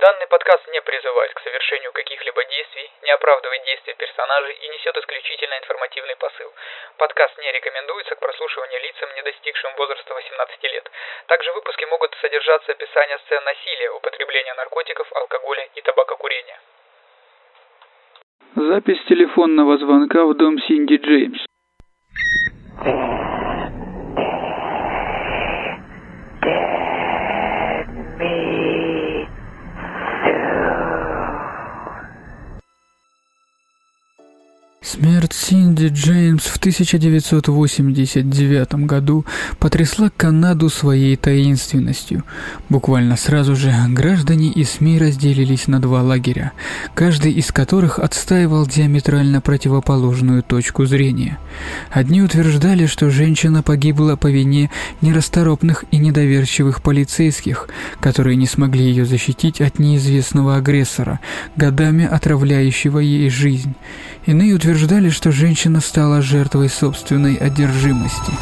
Данный подкаст не призывает к совершению каких-либо действий, не оправдывает действия персонажей и несет исключительно информативный посыл. Подкаст не рекомендуется к прослушиванию лицам, не достигшим возраста 18 лет. Также в выпуске могут содержаться описания сцен насилия, употребления наркотиков, алкоголя и табакокурения. Запись телефонного звонка в дом Синди Джеймс. Смерть Синди Джеймс в 1989 году потрясла Канаду своей таинственностью. Буквально сразу же граждане и СМИ разделились на два лагеря, каждый из которых отстаивал диаметрально противоположную точку зрения. Одни утверждали, что женщина погибла по вине нерасторопных и недоверчивых полицейских, которые не смогли ее защитить от неизвестного агрессора, годами отравляющего ей жизнь. Иные утверждали, что женщина стала жертвой собственной одержимости.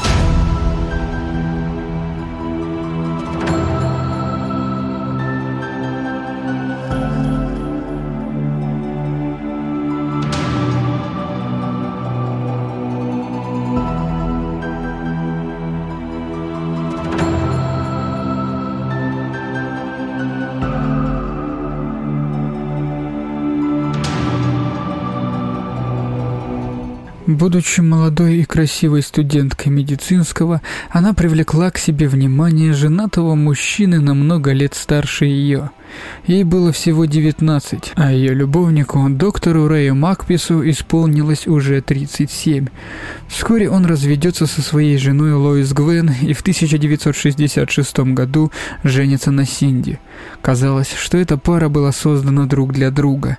Будучи молодой и красивой студенткой медицинского, она привлекла к себе внимание женатого мужчины намного лет старше ее. Ей было всего 19, а ее любовнику, доктору Рэю Макпису, исполнилось уже 37. Вскоре он разведется со своей женой Лоис Гвен и в 1966 году женится на Синди. Казалось, что эта пара была создана друг для друга.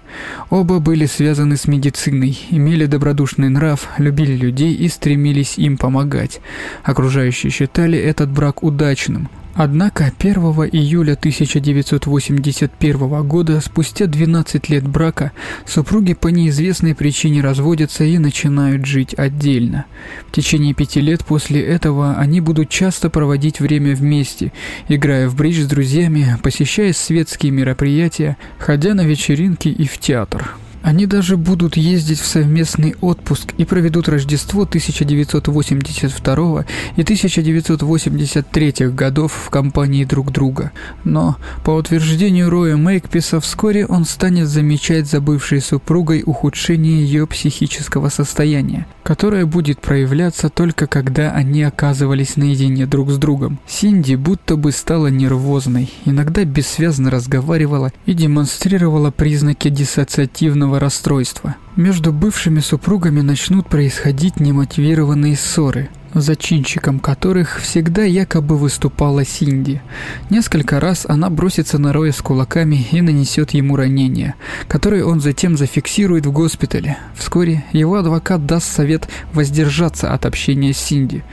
Оба были связаны с медициной, имели добродушный нрав, любили людей и стремились им помогать. Окружающие считали этот брак удачным, Однако 1 июля 1981 года, спустя 12 лет брака, супруги по неизвестной причине разводятся и начинают жить отдельно. В течение пяти лет после этого они будут часто проводить время вместе, играя в бридж с друзьями, посещая светские мероприятия, ходя на вечеринки и в театр. Они даже будут ездить в совместный отпуск и проведут Рождество 1982 и 1983 годов в компании друг друга. Но, по утверждению Роя Мейкписа, вскоре он станет замечать за бывшей супругой ухудшение ее психического состояния, которое будет проявляться только когда они оказывались наедине друг с другом. Синди будто бы стала нервозной, иногда бессвязно разговаривала и демонстрировала признаки диссоциативного расстройства. Между бывшими супругами начнут происходить немотивированные ссоры, зачинщиком которых всегда якобы выступала Синди. Несколько раз она бросится на Роя с кулаками и нанесет ему ранение, которое он затем зафиксирует в госпитале. Вскоре его адвокат даст совет воздержаться от общения с Синди.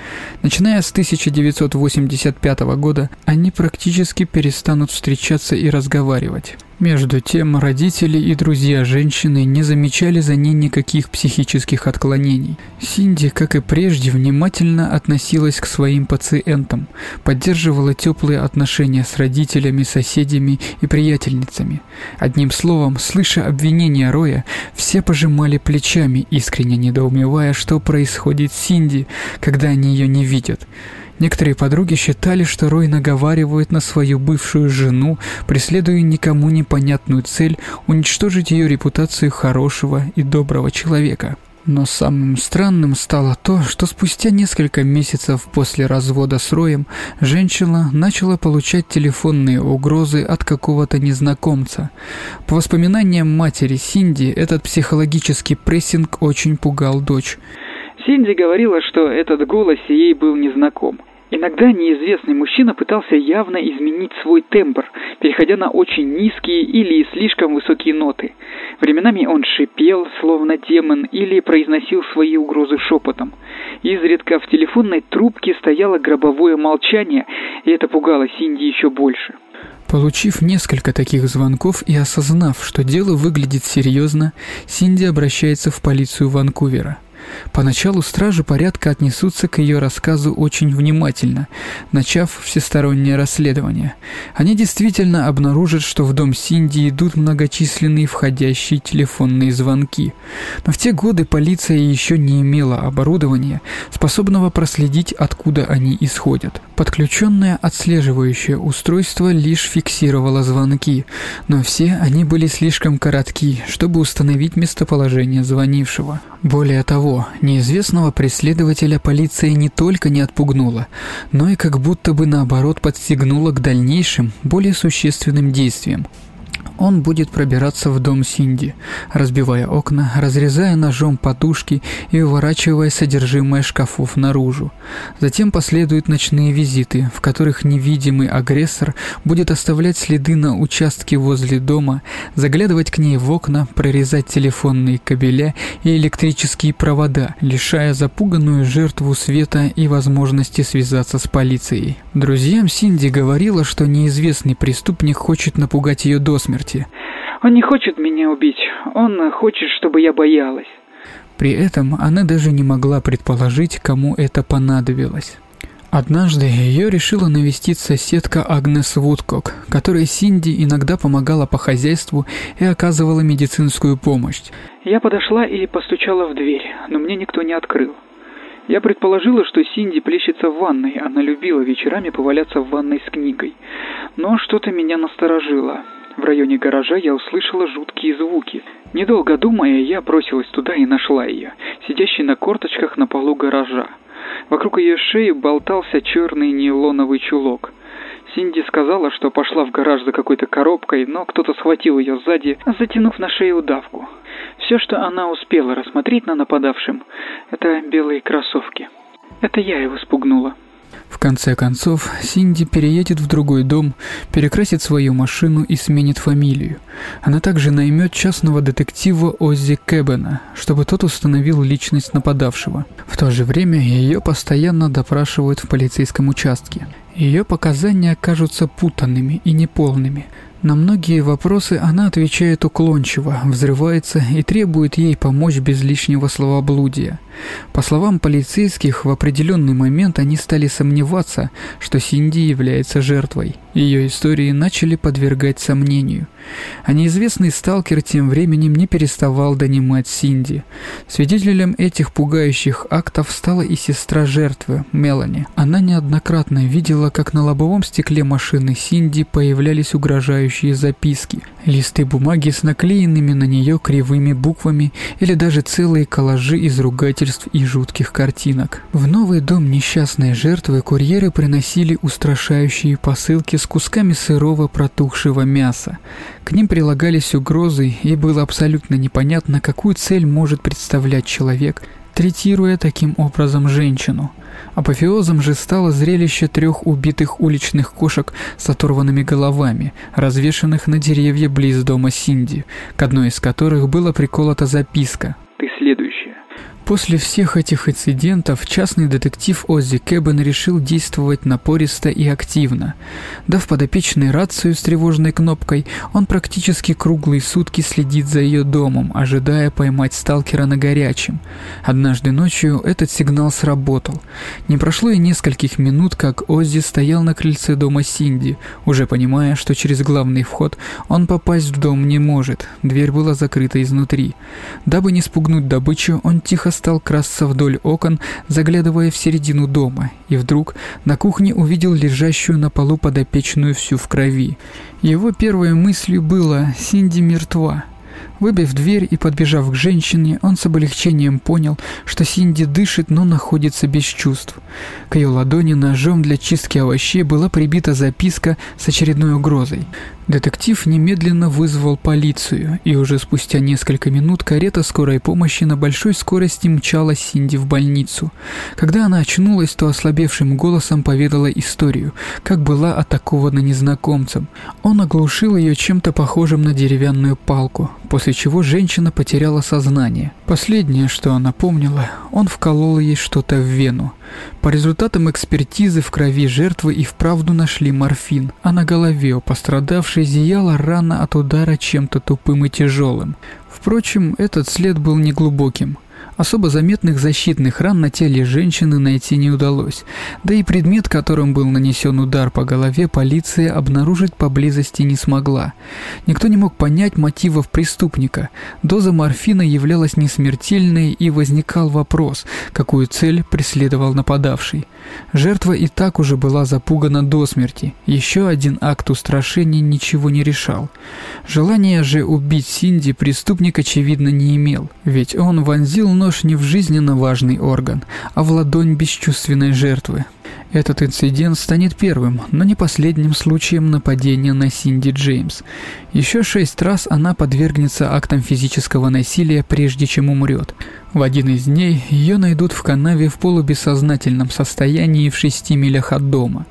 Начиная с 1985 года, они практически перестанут встречаться и разговаривать. Между тем, родители и друзья женщины не замечали за ней никаких психических отклонений. Синди, как и прежде, внимательно относилась к своим пациентам, поддерживала теплые отношения с родителями, соседями и приятельницами. Одним словом, слыша обвинения Роя, все пожимали плечами, искренне недоумевая, что происходит с Синди, когда они ее не видят. Некоторые подруги считали, что Рой наговаривает на свою бывшую жену, преследуя никому непонятную цель уничтожить ее репутацию хорошего и доброго человека. Но самым странным стало то, что спустя несколько месяцев после развода с Роем женщина начала получать телефонные угрозы от какого-то незнакомца. По воспоминаниям матери Синди, этот психологический прессинг очень пугал дочь. Синди говорила, что этот голос ей был незнаком. Иногда неизвестный мужчина пытался явно изменить свой тембр, переходя на очень низкие или слишком высокие ноты. Временами он шипел, словно демон, или произносил свои угрозы шепотом. Изредка в телефонной трубке стояло гробовое молчание, и это пугало Синди еще больше. Получив несколько таких звонков и осознав, что дело выглядит серьезно, Синди обращается в полицию Ванкувера – Поначалу стражи порядка отнесутся к ее рассказу очень внимательно, начав всестороннее расследование. Они действительно обнаружат, что в дом Синди идут многочисленные входящие телефонные звонки. Но в те годы полиция еще не имела оборудования, способного проследить, откуда они исходят. Подключенное отслеживающее устройство лишь фиксировало звонки, но все они были слишком коротки, чтобы установить местоположение звонившего. Более того, неизвестного преследователя полиция не только не отпугнула, но и как будто бы наоборот подстегнула к дальнейшим, более существенным действиям. Он будет пробираться в дом Синди, разбивая окна, разрезая ножом подушки и выворачивая содержимое шкафов наружу. Затем последуют ночные визиты, в которых невидимый агрессор будет оставлять следы на участке возле дома, заглядывать к ней в окна, прорезать телефонные кабеля и электрические провода, лишая запуганную жертву света и возможности связаться с полицией. Друзьям Синди говорила, что неизвестный преступник хочет напугать ее до смерти, смерти. Он не хочет меня убить, он хочет, чтобы я боялась. При этом она даже не могла предположить, кому это понадобилось. Однажды ее решила навестить соседка Агнес Вудкок, которой Синди иногда помогала по хозяйству и оказывала медицинскую помощь. Я подошла и постучала в дверь, но мне никто не открыл. Я предположила, что Синди плещется в ванной, она любила вечерами поваляться в ванной с книгой. Но что-то меня насторожило. В районе гаража я услышала жуткие звуки. Недолго думая, я бросилась туда и нашла ее, сидящей на корточках на полу гаража. Вокруг ее шеи болтался черный нейлоновый чулок. Синди сказала, что пошла в гараж за какой-то коробкой, но кто-то схватил ее сзади, затянув на шею удавку. Все, что она успела рассмотреть на нападавшем, это белые кроссовки. Это я его спугнула. В конце концов, Синди переедет в другой дом, перекрасит свою машину и сменит фамилию. Она также наймет частного детектива Оззи Кэббена, чтобы тот установил личность нападавшего. В то же время ее постоянно допрашивают в полицейском участке. Ее показания кажутся путанными и неполными – на многие вопросы она отвечает уклончиво, взрывается и требует ей помочь без лишнего словоблудия. По словам полицейских, в определенный момент они стали сомневаться, что Синди является жертвой. Ее истории начали подвергать сомнению. А неизвестный сталкер тем временем не переставал донимать Синди. Свидетелем этих пугающих актов стала и сестра жертвы, Мелани. Она неоднократно видела, как на лобовом стекле машины Синди появлялись угрожающие записки, листы бумаги с наклеенными на нее кривыми буквами или даже целые коллажи из ругательств и жутких картинок. В новый дом несчастной жертвы курьеры приносили устрашающие посылки с кусками сырого протухшего мяса. К ним прилагались угрозы, и было абсолютно непонятно, какую цель может представлять человек, третируя таким образом женщину. Апофеозом же стало зрелище трех убитых уличных кошек с оторванными головами, развешанных на деревья близ дома Синди, к одной из которых была приколота записка «Ты следующая». После всех этих инцидентов частный детектив Оззи Кэббен решил действовать напористо и активно. Дав подопечной рацию с тревожной кнопкой, он практически круглые сутки следит за ее домом, ожидая поймать сталкера на горячем. Однажды ночью этот сигнал сработал. Не прошло и нескольких минут, как Оззи стоял на крыльце дома Синди, уже понимая, что через главный вход он попасть в дом не может, дверь была закрыта изнутри. Дабы не спугнуть добычу, он тихо стал красться вдоль окон, заглядывая в середину дома, и вдруг на кухне увидел лежащую на полу подопечную всю в крови. Его первой мыслью было «Синди мертва». Выбив дверь и подбежав к женщине, он с облегчением понял, что Синди дышит, но находится без чувств. К ее ладони ножом для чистки овощей была прибита записка с очередной угрозой. Детектив немедленно вызвал полицию, и уже спустя несколько минут карета скорой помощи на большой скорости мчала Синди в больницу. Когда она очнулась, то ослабевшим голосом поведала историю, как была атакована незнакомцем. Он оглушил ее чем-то похожим на деревянную палку, после чего женщина потеряла сознание. Последнее, что она помнила, он вколол ей что-то в вену. По результатам экспертизы в крови жертвы и вправду нашли морфин, а на голове у пострадавшей зияла рана от удара чем-то тупым и тяжелым. Впрочем, этот след был неглубоким. Особо заметных защитных ран на теле женщины найти не удалось, да и предмет, которым был нанесен удар по голове, полиция обнаружить поблизости не смогла. Никто не мог понять мотивов преступника. Доза морфина являлась несмертельной и возникал вопрос, какую цель преследовал нападавший. Жертва и так уже была запугана до смерти. Еще один акт устрашения ничего не решал. Желание же убить Синди преступник очевидно не имел, ведь он вонзил нож нож не в жизненно важный орган, а в ладонь бесчувственной жертвы. Этот инцидент станет первым, но не последним случаем нападения на Синди Джеймс. Еще шесть раз она подвергнется актам физического насилия, прежде чем умрет. В один из дней ее найдут в канаве в полубессознательном состоянии в шести милях от дома.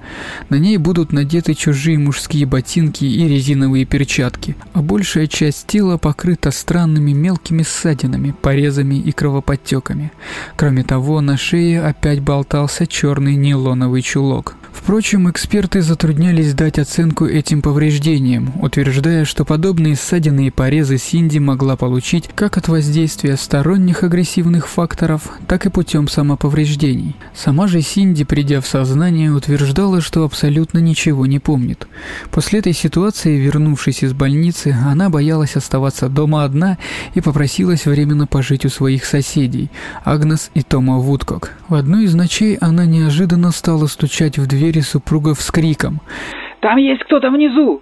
На ней будут надеты чужие мужские ботинки и резиновые перчатки, а большая часть тела покрыта странными мелкими ссадинами, порезами и кровоподтеками. Кроме того, на шее опять болтался черный нейлоновый чулок. Впрочем, эксперты затруднялись дать оценку этим повреждениям, утверждая, что подобные ссадины и порезы Синди могла получить как от воздействия сторонних агрессивных факторов, так и путем самоповреждений. Сама же Синди, придя в сознание, утверждала, что абсолютно ничего не помнит. После этой ситуации, вернувшись из больницы, она боялась оставаться дома одна и попросилась временно пожить у своих соседей, Агнес и Тома Вудкок. В одну из ночей она неожиданно стала стучать в дверь двери супругов с криком «Там есть кто-то внизу!».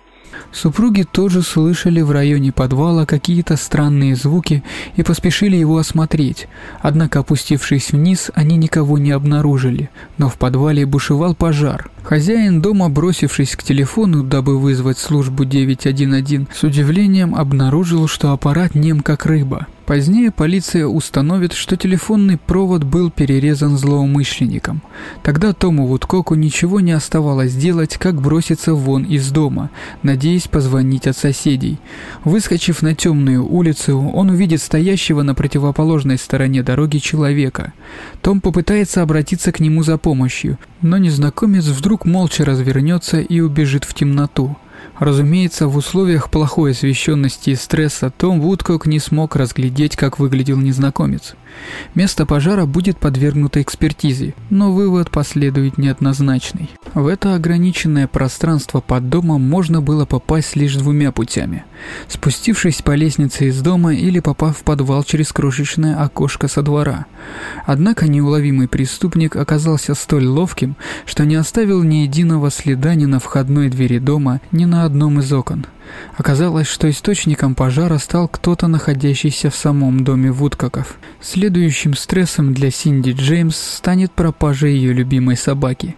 Супруги тоже слышали в районе подвала какие-то странные звуки и поспешили его осмотреть. Однако, опустившись вниз, они никого не обнаружили, но в подвале бушевал пожар. Хозяин дома, бросившись к телефону, дабы вызвать службу 911, с удивлением обнаружил, что аппарат нем как рыба. Позднее полиция установит, что телефонный провод был перерезан злоумышленником. Тогда Тому Вудкоку ничего не оставалось делать, как броситься вон из дома, надеясь позвонить от соседей. Выскочив на темную улицу, он увидит стоящего на противоположной стороне дороги человека. Том попытается обратиться к нему за помощью, но незнакомец вдруг молча развернется и убежит в темноту. Разумеется, в условиях плохой освещенности и стресса Том Вудкок не смог разглядеть, как выглядел незнакомец. Место пожара будет подвергнуто экспертизе, но вывод последует неоднозначный. В это ограниченное пространство под домом можно было попасть лишь двумя путями. Спустившись по лестнице из дома или попав в подвал через крошечное окошко со двора. Однако неуловимый преступник оказался столь ловким, что не оставил ни единого следа ни на входной двери дома, ни на одном из окон. Оказалось, что источником пожара стал кто-то, находящийся в самом доме Вудкоков. Следующим стрессом для Синди Джеймс станет пропажа ее любимой собаки.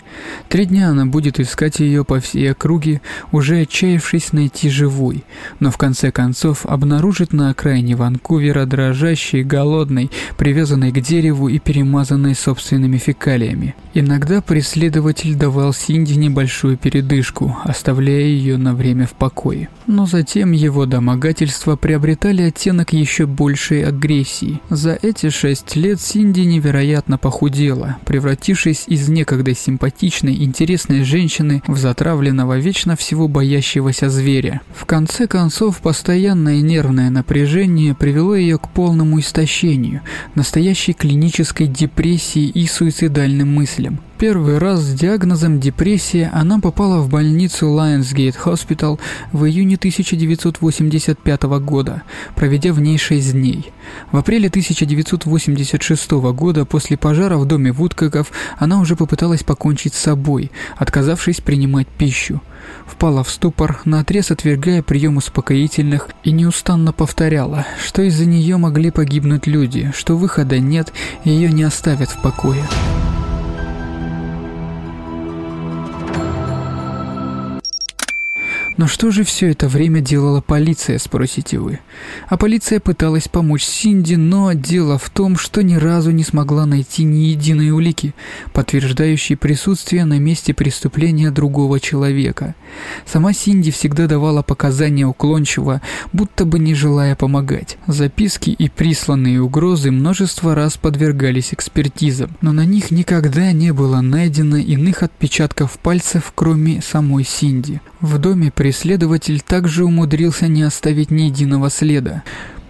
Три дня она будет искать ее по всей округе, уже отчаявшись найти живой, но в конце концов обнаружит на окраине Ванкувера дрожащей, голодной, привязанной к дереву и перемазанной собственными фекалиями. Иногда преследователь давал Синди небольшую передышку, оставляя ее на время в покое. Но затем его домогательства приобретали оттенок еще большей агрессии. За эти шесть лет Синди невероятно похудела, превратившись из некогда симпатичной, интересной женщины в затравленного, вечно всего боящегося зверя. В конце концов, постоянное нервное напряжение привело ее к полному истощению, настоящей клинической депрессии и суицидальным мыслям. Первый раз с диагнозом депрессия она попала в больницу Lionsgate Hospital в июне 1985 года, проведя в ней 6 дней. В апреле 1986 года после пожара в доме Вудкоков она уже попыталась покончить с собой, отказавшись принимать пищу. Впала в ступор, наотрез отвергая прием успокоительных и неустанно повторяла, что из-за нее могли погибнуть люди, что выхода нет и ее не оставят в покое. Но что же все это время делала полиция, спросите вы? А полиция пыталась помочь Синди, но дело в том, что ни разу не смогла найти ни единой улики, подтверждающей присутствие на месте преступления другого человека. Сама Синди всегда давала показания уклончиво, будто бы не желая помогать. Записки и присланные угрозы множество раз подвергались экспертизам, но на них никогда не было найдено иных отпечатков пальцев, кроме самой Синди. В доме преследователь также умудрился не оставить ни единого следа.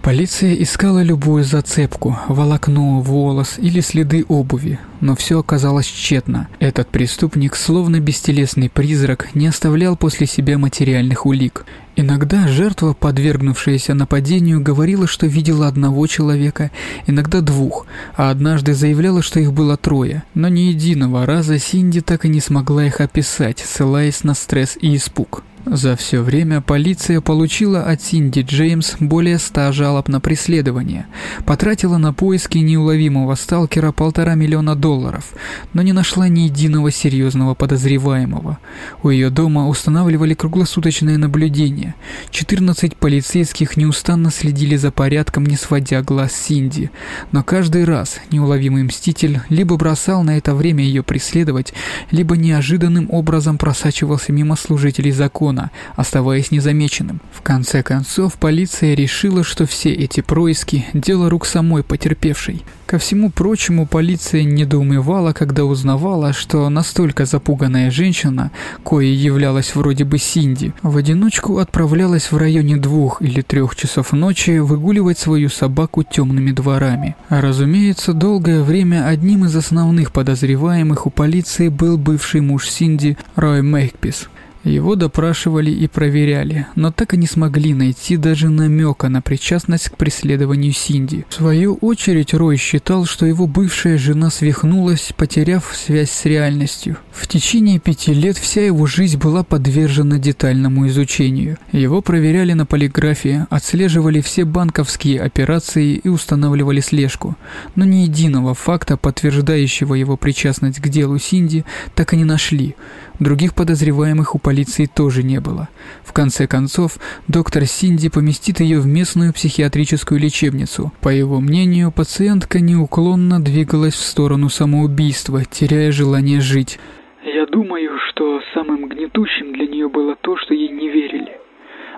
Полиция искала любую зацепку, волокно, волос или следы обуви, но все оказалось тщетно. Этот преступник, словно бестелесный призрак, не оставлял после себя материальных улик. Иногда жертва, подвергнувшаяся нападению, говорила, что видела одного человека, иногда двух, а однажды заявляла, что их было трое. Но ни единого раза Синди так и не смогла их описать, ссылаясь на стресс и испуг. За все время полиция получила от Синди Джеймс более ста жалоб на преследование, потратила на поиски неуловимого сталкера полтора миллиона долларов, но не нашла ни единого серьезного подозреваемого. У ее дома устанавливали круглосуточное наблюдение. 14 полицейских неустанно следили за порядком, не сводя глаз Синди, но каждый раз неуловимый мститель либо бросал на это время ее преследовать, либо неожиданным образом просачивался мимо служителей закона, района, оставаясь незамеченным. В конце концов, полиция решила, что все эти происки – дело рук самой потерпевшей. Ко всему прочему, полиция недоумевала, когда узнавала, что настолько запуганная женщина, коей являлась вроде бы Синди, в одиночку отправлялась в районе двух или трех часов ночи выгуливать свою собаку темными дворами. Разумеется, долгое время одним из основных подозреваемых у полиции был бывший муж Синди Рой Мейкпис. Его допрашивали и проверяли, но так и не смогли найти даже намека на причастность к преследованию Синди. В свою очередь Рой считал, что его бывшая жена свихнулась, потеряв связь с реальностью. В течение пяти лет вся его жизнь была подвержена детальному изучению. Его проверяли на полиграфии, отслеживали все банковские операции и устанавливали слежку. Но ни единого факта, подтверждающего его причастность к делу Синди, так и не нашли. Других подозреваемых у полиции тоже не было. В конце концов, доктор Синди поместит ее в местную психиатрическую лечебницу. По его мнению, пациентка неуклонно двигалась в сторону самоубийства, теряя желание жить. «Я думаю, что самым гнетущим для нее было то, что ей не верили.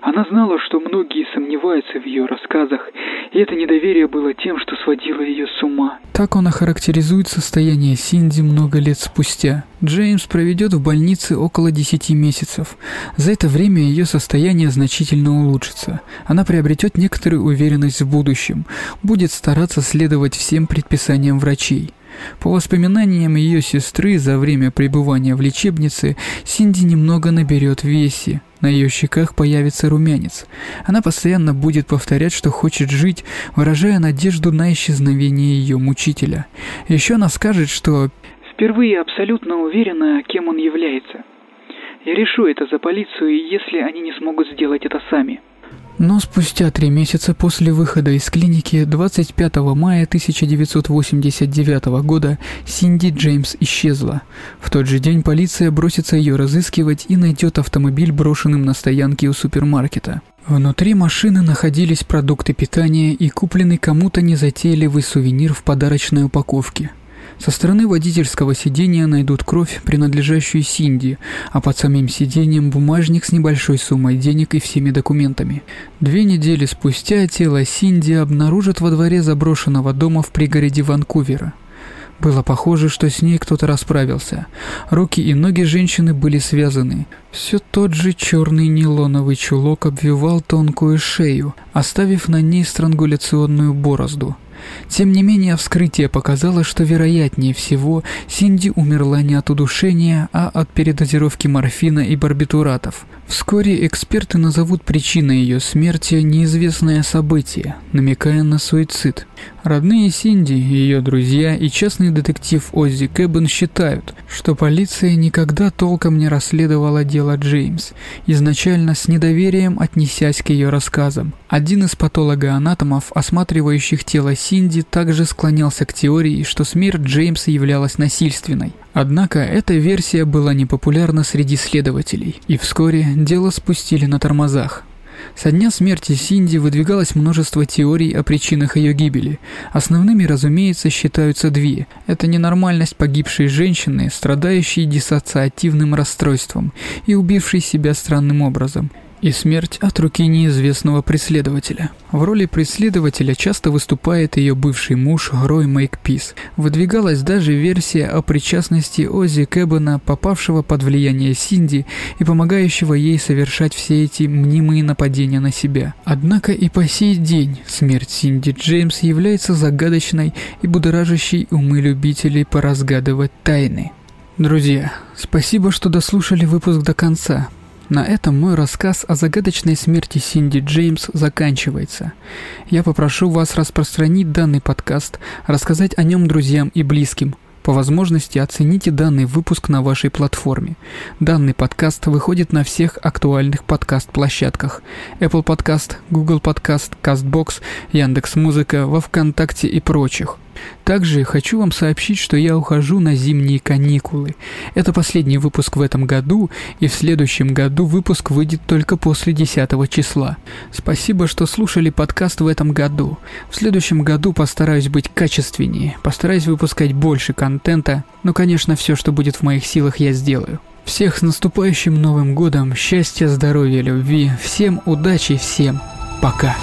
Она знала, что многие сомневаются в ее рассказах, и это недоверие было тем, что сводило ее с ума. Так он охарактеризует состояние Синди много лет спустя. Джеймс проведет в больнице около 10 месяцев. За это время ее состояние значительно улучшится. Она приобретет некоторую уверенность в будущем, будет стараться следовать всем предписаниям врачей. По воспоминаниям ее сестры, за время пребывания в лечебнице Синди немного наберет весе. На ее щеках появится румянец. Она постоянно будет повторять, что хочет жить, выражая надежду на исчезновение ее мучителя. Еще она скажет, что «Впервые абсолютно уверена, кем он является. Я решу это за полицию, если они не смогут сделать это сами». Но спустя три месяца после выхода из клиники 25 мая 1989 года Синди Джеймс исчезла. В тот же день полиция бросится ее разыскивать и найдет автомобиль брошенным на стоянке у супермаркета. Внутри машины находились продукты питания и купленный кому-то незатейливый сувенир в подарочной упаковке – со стороны водительского сидения найдут кровь, принадлежащую Синди, а под самим сиденьем бумажник с небольшой суммой денег и всеми документами. Две недели спустя тело Синди обнаружат во дворе заброшенного дома в пригороде Ванкувера. Было похоже, что с ней кто-то расправился. Руки и ноги женщины были связаны. Все тот же черный нейлоновый чулок обвивал тонкую шею, оставив на ней странгуляционную борозду. Тем не менее, вскрытие показало, что вероятнее всего Синди умерла не от удушения, а от передозировки морфина и барбитуратов. Вскоре эксперты назовут причиной ее смерти неизвестное событие, намекая на суицид. Родные Синди, ее друзья и частный детектив Оззи Кэббен считают, что полиция никогда толком не расследовала дело Джеймс, изначально с недоверием отнесясь к ее рассказам. Один из патологоанатомов, осматривающих тело Синди, также склонялся к теории, что смерть Джеймса являлась насильственной. Однако эта версия была непопулярна среди следователей, и вскоре дело спустили на тормозах. Со дня смерти Синди выдвигалось множество теорий о причинах ее гибели. Основными, разумеется, считаются две. Это ненормальность погибшей женщины, страдающей диссоциативным расстройством и убившей себя странным образом. И смерть от руки неизвестного преследователя. В роли преследователя часто выступает ее бывший муж Рой Мейкпис. Выдвигалась даже версия о причастности Ози Кэббена, попавшего под влияние Синди и помогающего ей совершать все эти мнимые нападения на себя. Однако и по сей день смерть Синди Джеймс является загадочной и будоражащей умы любителей поразгадывать тайны. Друзья, спасибо, что дослушали выпуск до конца. На этом мой рассказ о загадочной смерти Синди Джеймс заканчивается. Я попрошу вас распространить данный подкаст, рассказать о нем друзьям и близким. По возможности оцените данный выпуск на вашей платформе. Данный подкаст выходит на всех актуальных подкаст-площадках. Apple Podcast, Google Podcast, CastBox, Яндекс.Музыка, во Вконтакте и прочих – также хочу вам сообщить, что я ухожу на зимние каникулы. Это последний выпуск в этом году, и в следующем году выпуск выйдет только после 10 числа. Спасибо, что слушали подкаст в этом году. В следующем году постараюсь быть качественнее, постараюсь выпускать больше контента, но, конечно, все, что будет в моих силах, я сделаю. Всех с наступающим Новым Годом, счастья, здоровья, любви, всем удачи, всем пока.